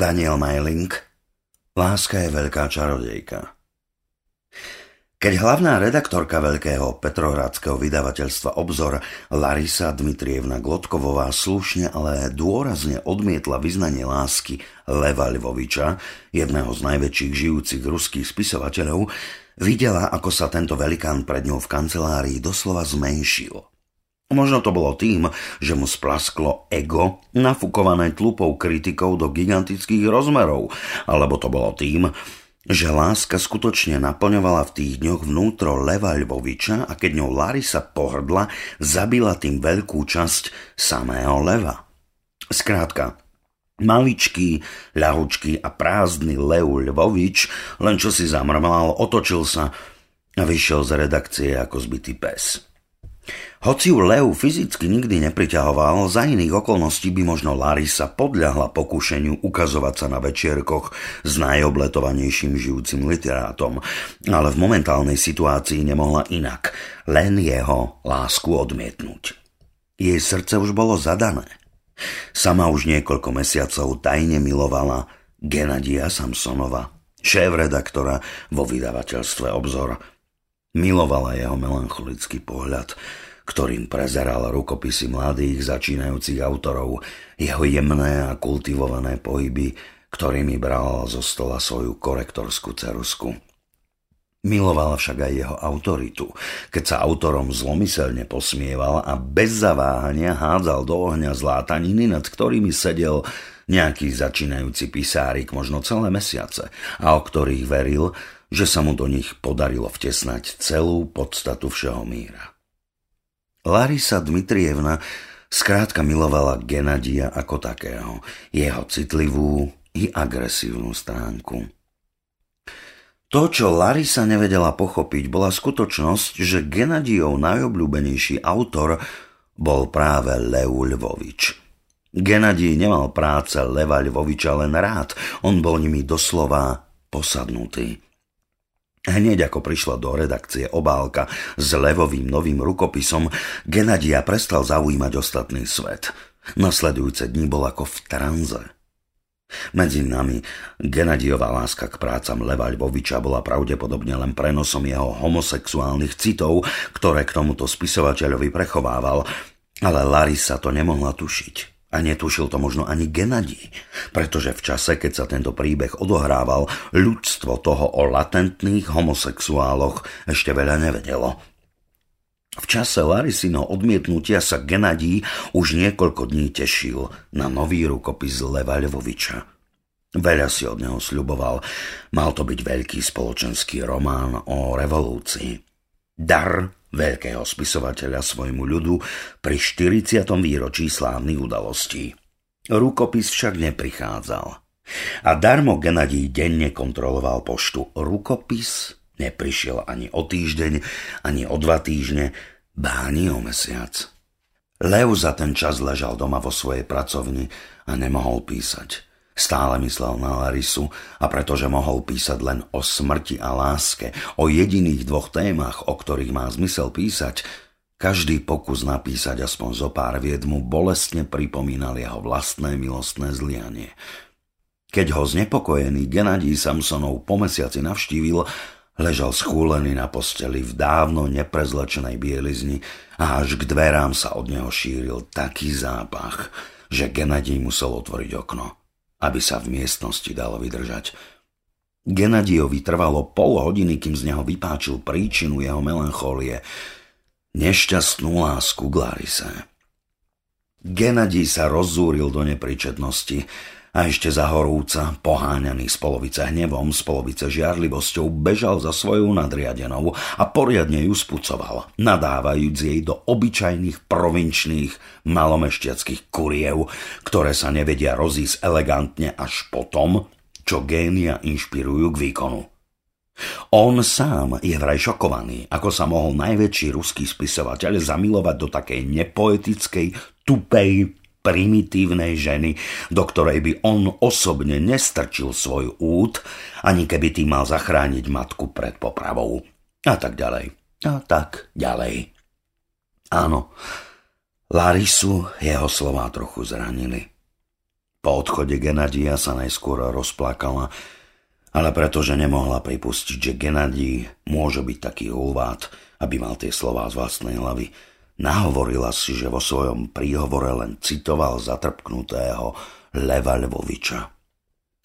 Daniel Mailing Láska je veľká čarodejka. Keď hlavná redaktorka veľkého petrohradského vydavateľstva Obzor Larisa Dmitrievna Glotkovová slušne, ale dôrazne odmietla vyznanie lásky Leva Lvoviča, jedného z najväčších žijúcich ruských spisovateľov, videla, ako sa tento velikán pred ňou v kancelárii doslova zmenšil. Možno to bolo tým, že mu splasklo ego, nafukované tlupou kritikou do gigantických rozmerov, alebo to bolo tým, že láska skutočne naplňovala v tých dňoch vnútro Leva Lvoviča a keď ňou Larisa pohrdla, zabila tým veľkú časť samého Leva. Skrátka, maličký, ľahučký a prázdny Lev Lvovič len čo si zamrmal, otočil sa a vyšiel z redakcie ako zbytý pes. Hoci ju Leu fyzicky nikdy nepriťahoval, za iných okolností by možno Larisa podľahla pokušeniu ukazovať sa na večierkoch s najobletovanejším žijúcim literátom, ale v momentálnej situácii nemohla inak, len jeho lásku odmietnúť. Jej srdce už bolo zadané. Sama už niekoľko mesiacov tajne milovala Genadia Samsonova, šéf-redaktora vo vydavateľstve Obzor. Milovala jeho melancholický pohľad, ktorým prezeral rukopisy mladých začínajúcich autorov, jeho jemné a kultivované pohyby, ktorými bral zo stola svoju korektorskú cerusku. Miloval však aj jeho autoritu, keď sa autorom zlomyselne posmieval a bez zaváhania hádzal do ohňa zlátaniny, nad ktorými sedel nejaký začínajúci pisárik možno celé mesiace a o ktorých veril, že sa mu do nich podarilo vtesnať celú podstatu všeho míra. Larisa Dmitrievna skrátka milovala Genadia ako takého, jeho citlivú i agresívnu stránku. To, čo Larisa nevedela pochopiť, bola skutočnosť, že Genadiov najobľúbenejší autor bol práve Lev Lvovič. Genadij nemal práce Leva Lvoviča len rád, on bol nimi doslova posadnutý. Hneď ako prišla do redakcie obálka s levovým novým rukopisom, Genadia prestal zaujímať ostatný svet. Nasledujúce dní bol ako v tranze. Medzi nami Genadiová láska k prácam Leva Lvoviča bola pravdepodobne len prenosom jeho homosexuálnych citov, ktoré k tomuto spisovateľovi prechovával, ale Larisa to nemohla tušiť. A netušil to možno ani Genadí, pretože v čase, keď sa tento príbeh odohrával, ľudstvo toho o latentných homosexuáloch ešte veľa nevedelo. V čase Larisino odmietnutia sa Genadí už niekoľko dní tešil na nový rukopis Leva Lvoviča. Veľa si od neho sľuboval. Mal to byť veľký spoločenský román o revolúcii. Dar veľkého spisovateľa svojmu ľudu pri 40. výročí slávnych udalostí. Rukopis však neprichádzal. A darmo Genadí denne kontroloval poštu. Rukopis neprišiel ani o týždeň, ani o dva týždne, bá ani o mesiac. Leo za ten čas ležal doma vo svojej pracovni a nemohol písať. Stále myslel na Larisu a pretože mohol písať len o smrti a láske, o jediných dvoch témach, o ktorých má zmysel písať, každý pokus napísať aspoň zo pár vied mu bolestne pripomínal jeho vlastné milostné zlianie. Keď ho znepokojený Genadí Samsonov po mesiaci navštívil, ležal schúlený na posteli v dávno neprezlečenej bielizni a až k dverám sa od neho šíril taký zápach, že Genadí musel otvoriť okno aby sa v miestnosti dalo vydržať. Genadiovi trvalo pol hodiny, kým z neho vypáčil príčinu jeho melanchólie. Nešťastnú lásku k Larise. Genadij sa rozzúril do nepríčetnosti a ešte za horúca, poháňaný z polovice hnevom, z polovice žiarlivosťou, bežal za svojou nadriadenou a poriadne ju spucoval, nadávajúc jej do obyčajných provinčných malomešťackých kuriev, ktoré sa nevedia rozísť elegantne až potom, čo génia inšpirujú k výkonu. On sám je vraj šokovaný, ako sa mohol najväčší ruský spisovateľ zamilovať do takej nepoetickej, tupej, primitívnej ženy, do ktorej by on osobne nestrčil svoj út, ani keby tým mal zachrániť matku pred popravou. A tak ďalej. A tak ďalej. Áno, Larisu jeho slová trochu zranili. Po odchode Genadia sa najskôr rozplakala, ale pretože nemohla pripustiť, že Genadí môže byť taký hulvát, aby mal tie slová z vlastnej hlavy, nahovorila si, že vo svojom príhovore len citoval zatrpknutého Leva Lvoviča.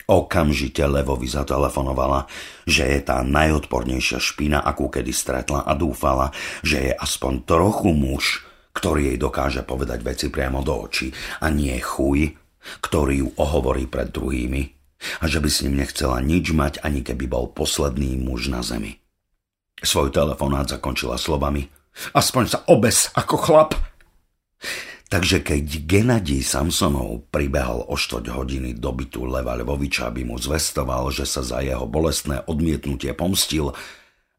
Okamžite Levovi zatelefonovala, že je tá najodpornejšia špina, akú kedy stretla a dúfala, že je aspoň trochu muž, ktorý jej dokáže povedať veci priamo do očí a nie chuj, ktorý ju ohovorí pred druhými a že by s ním nechcela nič mať, ani keby bol posledný muž na zemi. Svoj telefonát zakončila slovami Aspoň sa obes ako chlap. Takže keď Genadí Samsonov pribehal o štvrť hodiny do bytu Leva Lvoviča, aby mu zvestoval, že sa za jeho bolestné odmietnutie pomstil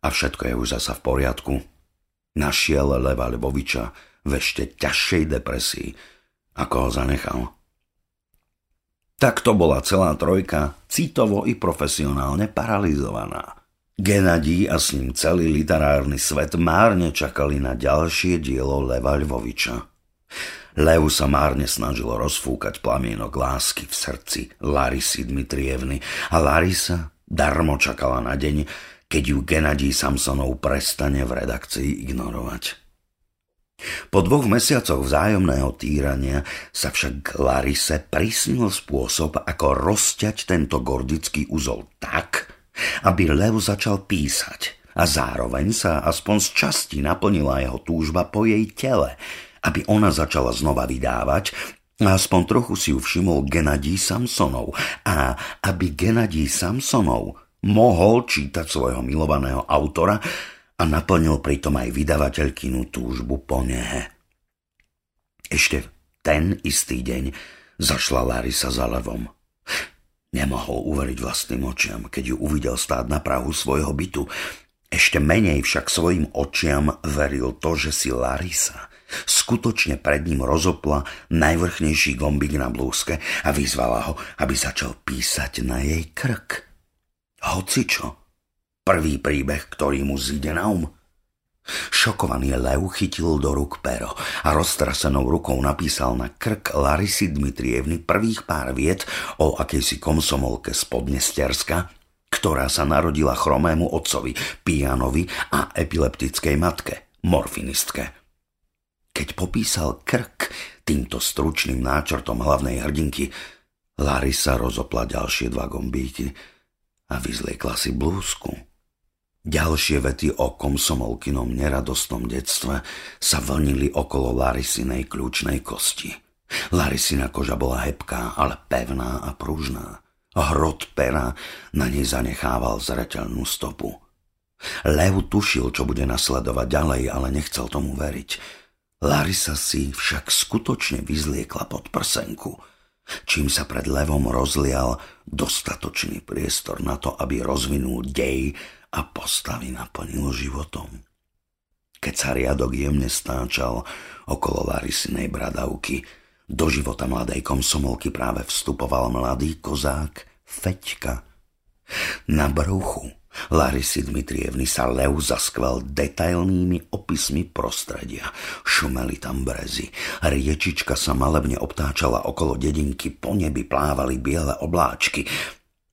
a všetko je už zasa v poriadku, našiel Leva Lvoviča v ešte ťažšej depresii, ako ho zanechal. Tak to bola celá trojka, citovo i profesionálne paralizovaná. Genadí a s ním celý literárny svet márne čakali na ďalšie dielo Leva Lvoviča. Lev sa márne snažilo rozfúkať plamienok lásky v srdci Larisy Dmitrievny a Larisa darmo čakala na deň, keď ju Genadí Samsonov prestane v redakcii ignorovať. Po dvoch mesiacoch vzájomného týrania sa však Larise prísnil spôsob, ako rozťať tento gordický úzol tak, aby Lev začal písať a zároveň sa aspoň z časti naplnila jeho túžba po jej tele, aby ona začala znova vydávať a aspoň trochu si ju všimol Genadí Samsonov a aby Genadí Samsonov mohol čítať svojho milovaného autora, a naplnil pritom aj vydavateľkinu túžbu po nehe. Ešte ten istý deň zašla Larisa za levom. Nemohol uveriť vlastným očiam, keď ju uvidel stáť na prahu svojho bytu. Ešte menej však svojim očiam veril to, že si Larisa skutočne pred ním rozopla najvrchnejší gombík na blúzke a vyzvala ho, aby začal písať na jej krk. Hocičo, Prvý príbeh, ktorý mu zíde na um. Šokovaný Lev chytil do ruk pero a roztrasenou rukou napísal na krk Larisy Dmitrievny prvých pár viet o akejsi komsomolke z Podnesterska, ktorá sa narodila chromému otcovi, pijanovi a epileptickej matke, morfinistke. Keď popísal krk týmto stručným náčrtom hlavnej hrdinky, Larisa rozopla ďalšie dva gombíky a vyzliekla si blúzku. Ďalšie vety o komsomolkinom neradostnom detstve sa vlnili okolo Larisinej kľúčnej kosti. Larisina koža bola hebká, ale pevná a pružná. Hrot pera na nej zanechával zreteľnú stopu. Lev tušil, čo bude nasledovať ďalej, ale nechcel tomu veriť. Larisa si však skutočne vyzliekla pod prsenku, čím sa pred levom rozlial dostatočný priestor na to, aby rozvinul dej a postavy naplnilo životom. Keď sa riadok jemne stáčal okolo Larisinej bradavky, do života mladej komsomolky práve vstupoval mladý kozák Feťka. Na bruchu Larisy Dmitrievny sa Lev zaskvel detailnými opismi prostredia. Šumeli tam brezy, riečička sa malebne obtáčala okolo dedinky, po nebi plávali biele obláčky.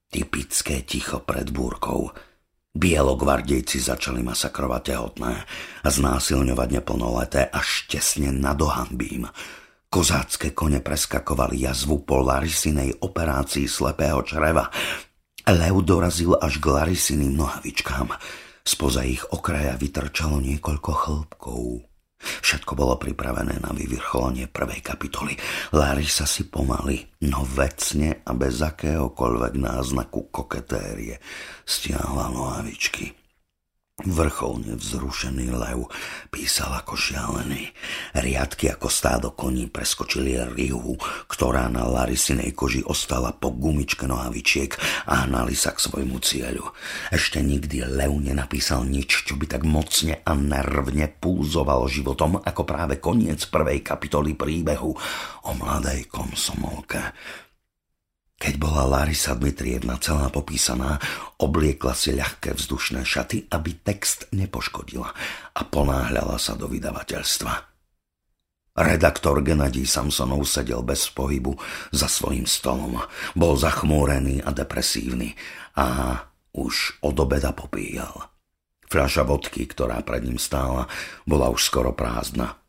Typické ticho pred búrkou – Bielogvardejci začali masakrovať tehotné a znásilňovať neplnoleté až tesne nad ohanbím. Kozácké kone preskakovali jazvu po Larisinej operácii slepého čreva. Leu dorazil až k Larisiným nohavičkám. Spoza ich okraja vytrčalo niekoľko chlpkov. Všetko bolo pripravené na vyvrcholenie prvej kapitoly. Larisa si pomaly, no vecne a bez akéhokoľvek náznaku koketérie stiahla nohavičky. Vrcholne vzrušený lev písal ako šialený. Riadky ako stádo koní preskočili rihu, ktorá na Larisinej koži ostala po gumičke nohavičiek a hnali sa k svojmu cieľu. Ešte nikdy lev nenapísal nič, čo by tak mocne a nervne pulzovalo životom ako práve koniec prvej kapitoly príbehu o mladej komsomolke. Keď bola Larisa Dmitrievna celá popísaná, obliekla si ľahké vzdušné šaty, aby text nepoškodila a ponáhľala sa do vydavateľstva. Redaktor Genadí Samsonov sedel bez pohybu za svojím stolom. Bol zachmúrený a depresívny a už od obeda popíjal. Fľaša vodky, ktorá pred ním stála, bola už skoro prázdna.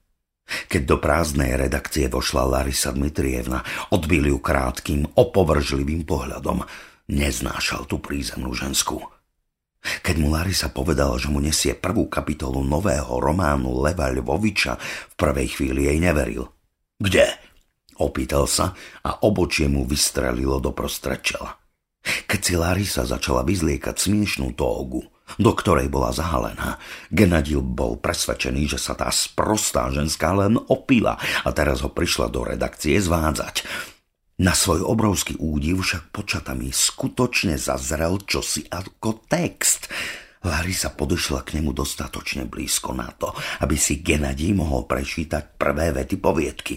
Keď do prázdnej redakcie vošla Larisa Dmitrievna, odbil ju krátkým, opovržlivým pohľadom. Neznášal tú prízemnú ženskú. Keď mu Larisa povedala, že mu nesie prvú kapitolu nového románu Leva Lvoviča, v prvej chvíli jej neveril. Kde? Opýtal sa a obočie mu vystrelilo do čela. Keď si Larisa začala vyzliekať smiešnú tógu, do ktorej bola zahalená, Genadil bol presvedčený, že sa tá sprostá ženská len opila a teraz ho prišla do redakcie zvádzať. Na svoj obrovský údiv však počatami skutočne zazrel čosi ako text. Larisa podešla k nemu dostatočne blízko na to, aby si Genadí mohol prečítať prvé vety poviedky.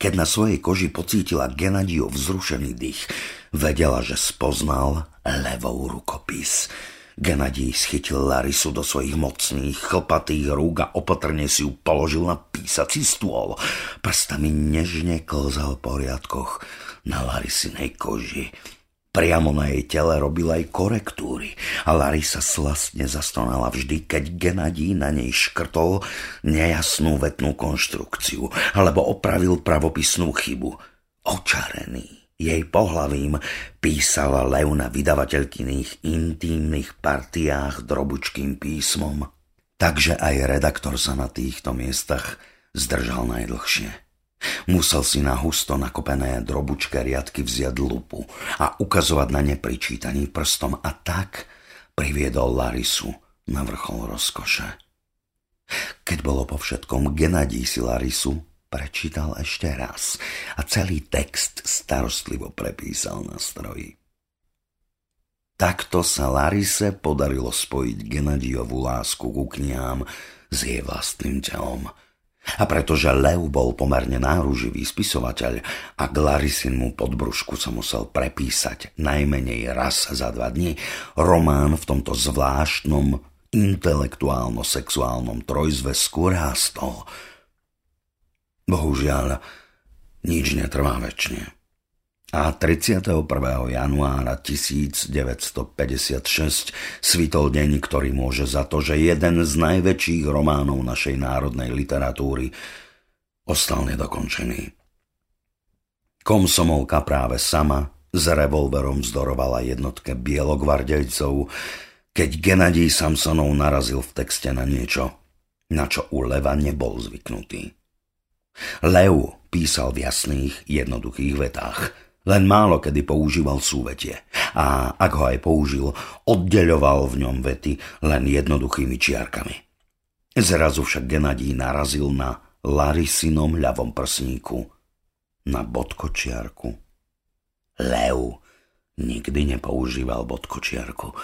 Keď na svojej koži pocítila Genadiov vzrušený dých, vedela, že spoznal levou rukopis. Genadí schytil Larisu do svojich mocných, chlpatých rúk a opatrne si ju položil na písací stôl. Prstami nežne klzal po riadkoch na Larisinej koži. Priamo na jej tele robil aj korektúry a Larisa slastne zastonala vždy, keď Genadí na nej škrtol nejasnú vetnú konštrukciu alebo opravil pravopisnú chybu. Očarený jej pohlavím písala Lev na vydavateľkyných intímnych partiách drobučkým písmom. Takže aj redaktor sa na týchto miestach zdržal najdlhšie. Musel si na husto nakopené drobučké riadky vziať lupu a ukazovať na ne pričítaný prstom a tak priviedol Larisu na vrchol rozkoše. Keď bolo po všetkom, Genadí si Larisu prečítal ešte raz a celý text starostlivo prepísal na stroji. Takto sa Larise podarilo spojiť Genadiovú lásku ku knihám s jej vlastným telom. A pretože Lev bol pomerne náruživý spisovateľ a k Larisinmu podbrušku sa musel prepísať najmenej raz za dva dní, román v tomto zvláštnom intelektuálno-sexuálnom trojzvesku rástol – Bohužiaľ, nič netrvá väčšine. A 31. januára 1956 svitol deň, ktorý môže za to, že jeden z najväčších románov našej národnej literatúry ostal nedokončený. Komsomolka práve sama s revolverom vzdorovala jednotke bielogvardejcov, keď Genadí Samsonov narazil v texte na niečo, na čo u Leva nebol zvyknutý. Leu písal v jasných, jednoduchých vetách. Len málo kedy používal súvetie. A ak ho aj použil, oddeľoval v ňom vety len jednoduchými čiarkami. Zrazu však Genadí narazil na Larisinom ľavom prsníku. Na bodkočiarku. Leu nikdy nepoužíval bodkočiarku.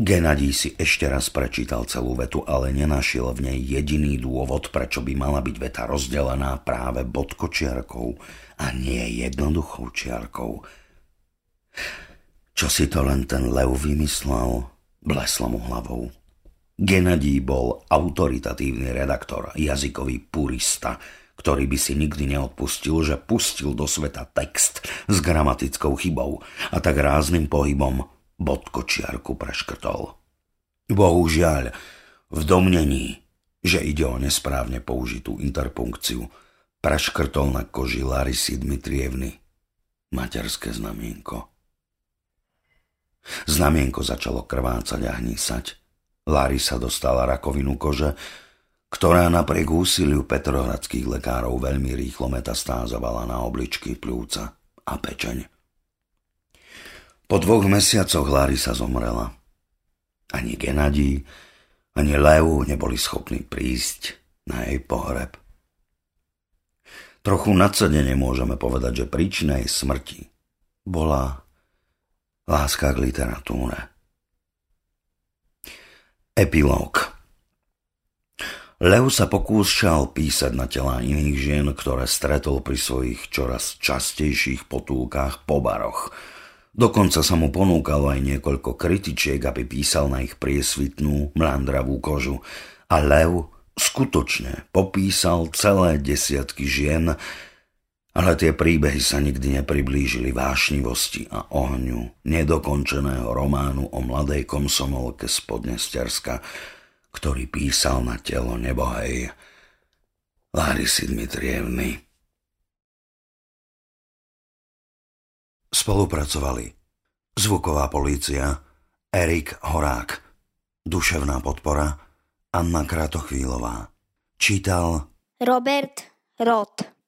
Genadí si ešte raz prečítal celú vetu, ale nenašiel v nej jediný dôvod, prečo by mala byť veta rozdelená práve bodkočiarkou a nie jednoduchou čiarkou. Čo si to len ten Lev vymyslel, blesla mu hlavou. Genadí bol autoritatívny redaktor, jazykový purista, ktorý by si nikdy neodpustil, že pustil do sveta text s gramatickou chybou a tak rázným pohybom bodkočiarku preškrtol. Bohužiaľ, v domnení, že ide o nesprávne použitú interpunkciu, preškrtol na koži Larisy Dmitrievny materské znamienko. Znamienko začalo krvácať a hnísať. Larisa dostala rakovinu kože, ktorá napriek úsiliu petrohradských lekárov veľmi rýchlo metastázovala na obličky, pľúca a pečeň. Po dvoch mesiacoch Larisa zomrela. Ani Genadí, ani Leu neboli schopní prísť na jej pohreb. Trochu nadsedene môžeme povedať, že príčina jej smrti bola láska k literatúre. Epilóg Leu sa pokúšal písať na tela iných žien, ktoré stretol pri svojich čoraz častejších potulkách po baroch – Dokonca sa mu ponúkalo aj niekoľko kritičiek, aby písal na ich priesvitnú, mlandravú kožu. A Lev skutočne popísal celé desiatky žien, ale tie príbehy sa nikdy nepriblížili vášnivosti a ohňu nedokončeného románu o mladej komsomolke z Podnestiarska, ktorý písal na telo nebohej Larisy Dmitrievny. Spolupracovali zvuková polícia, Erik Horák, duševná podpora, Anna Kratochvílová. Čítal Robert Roth.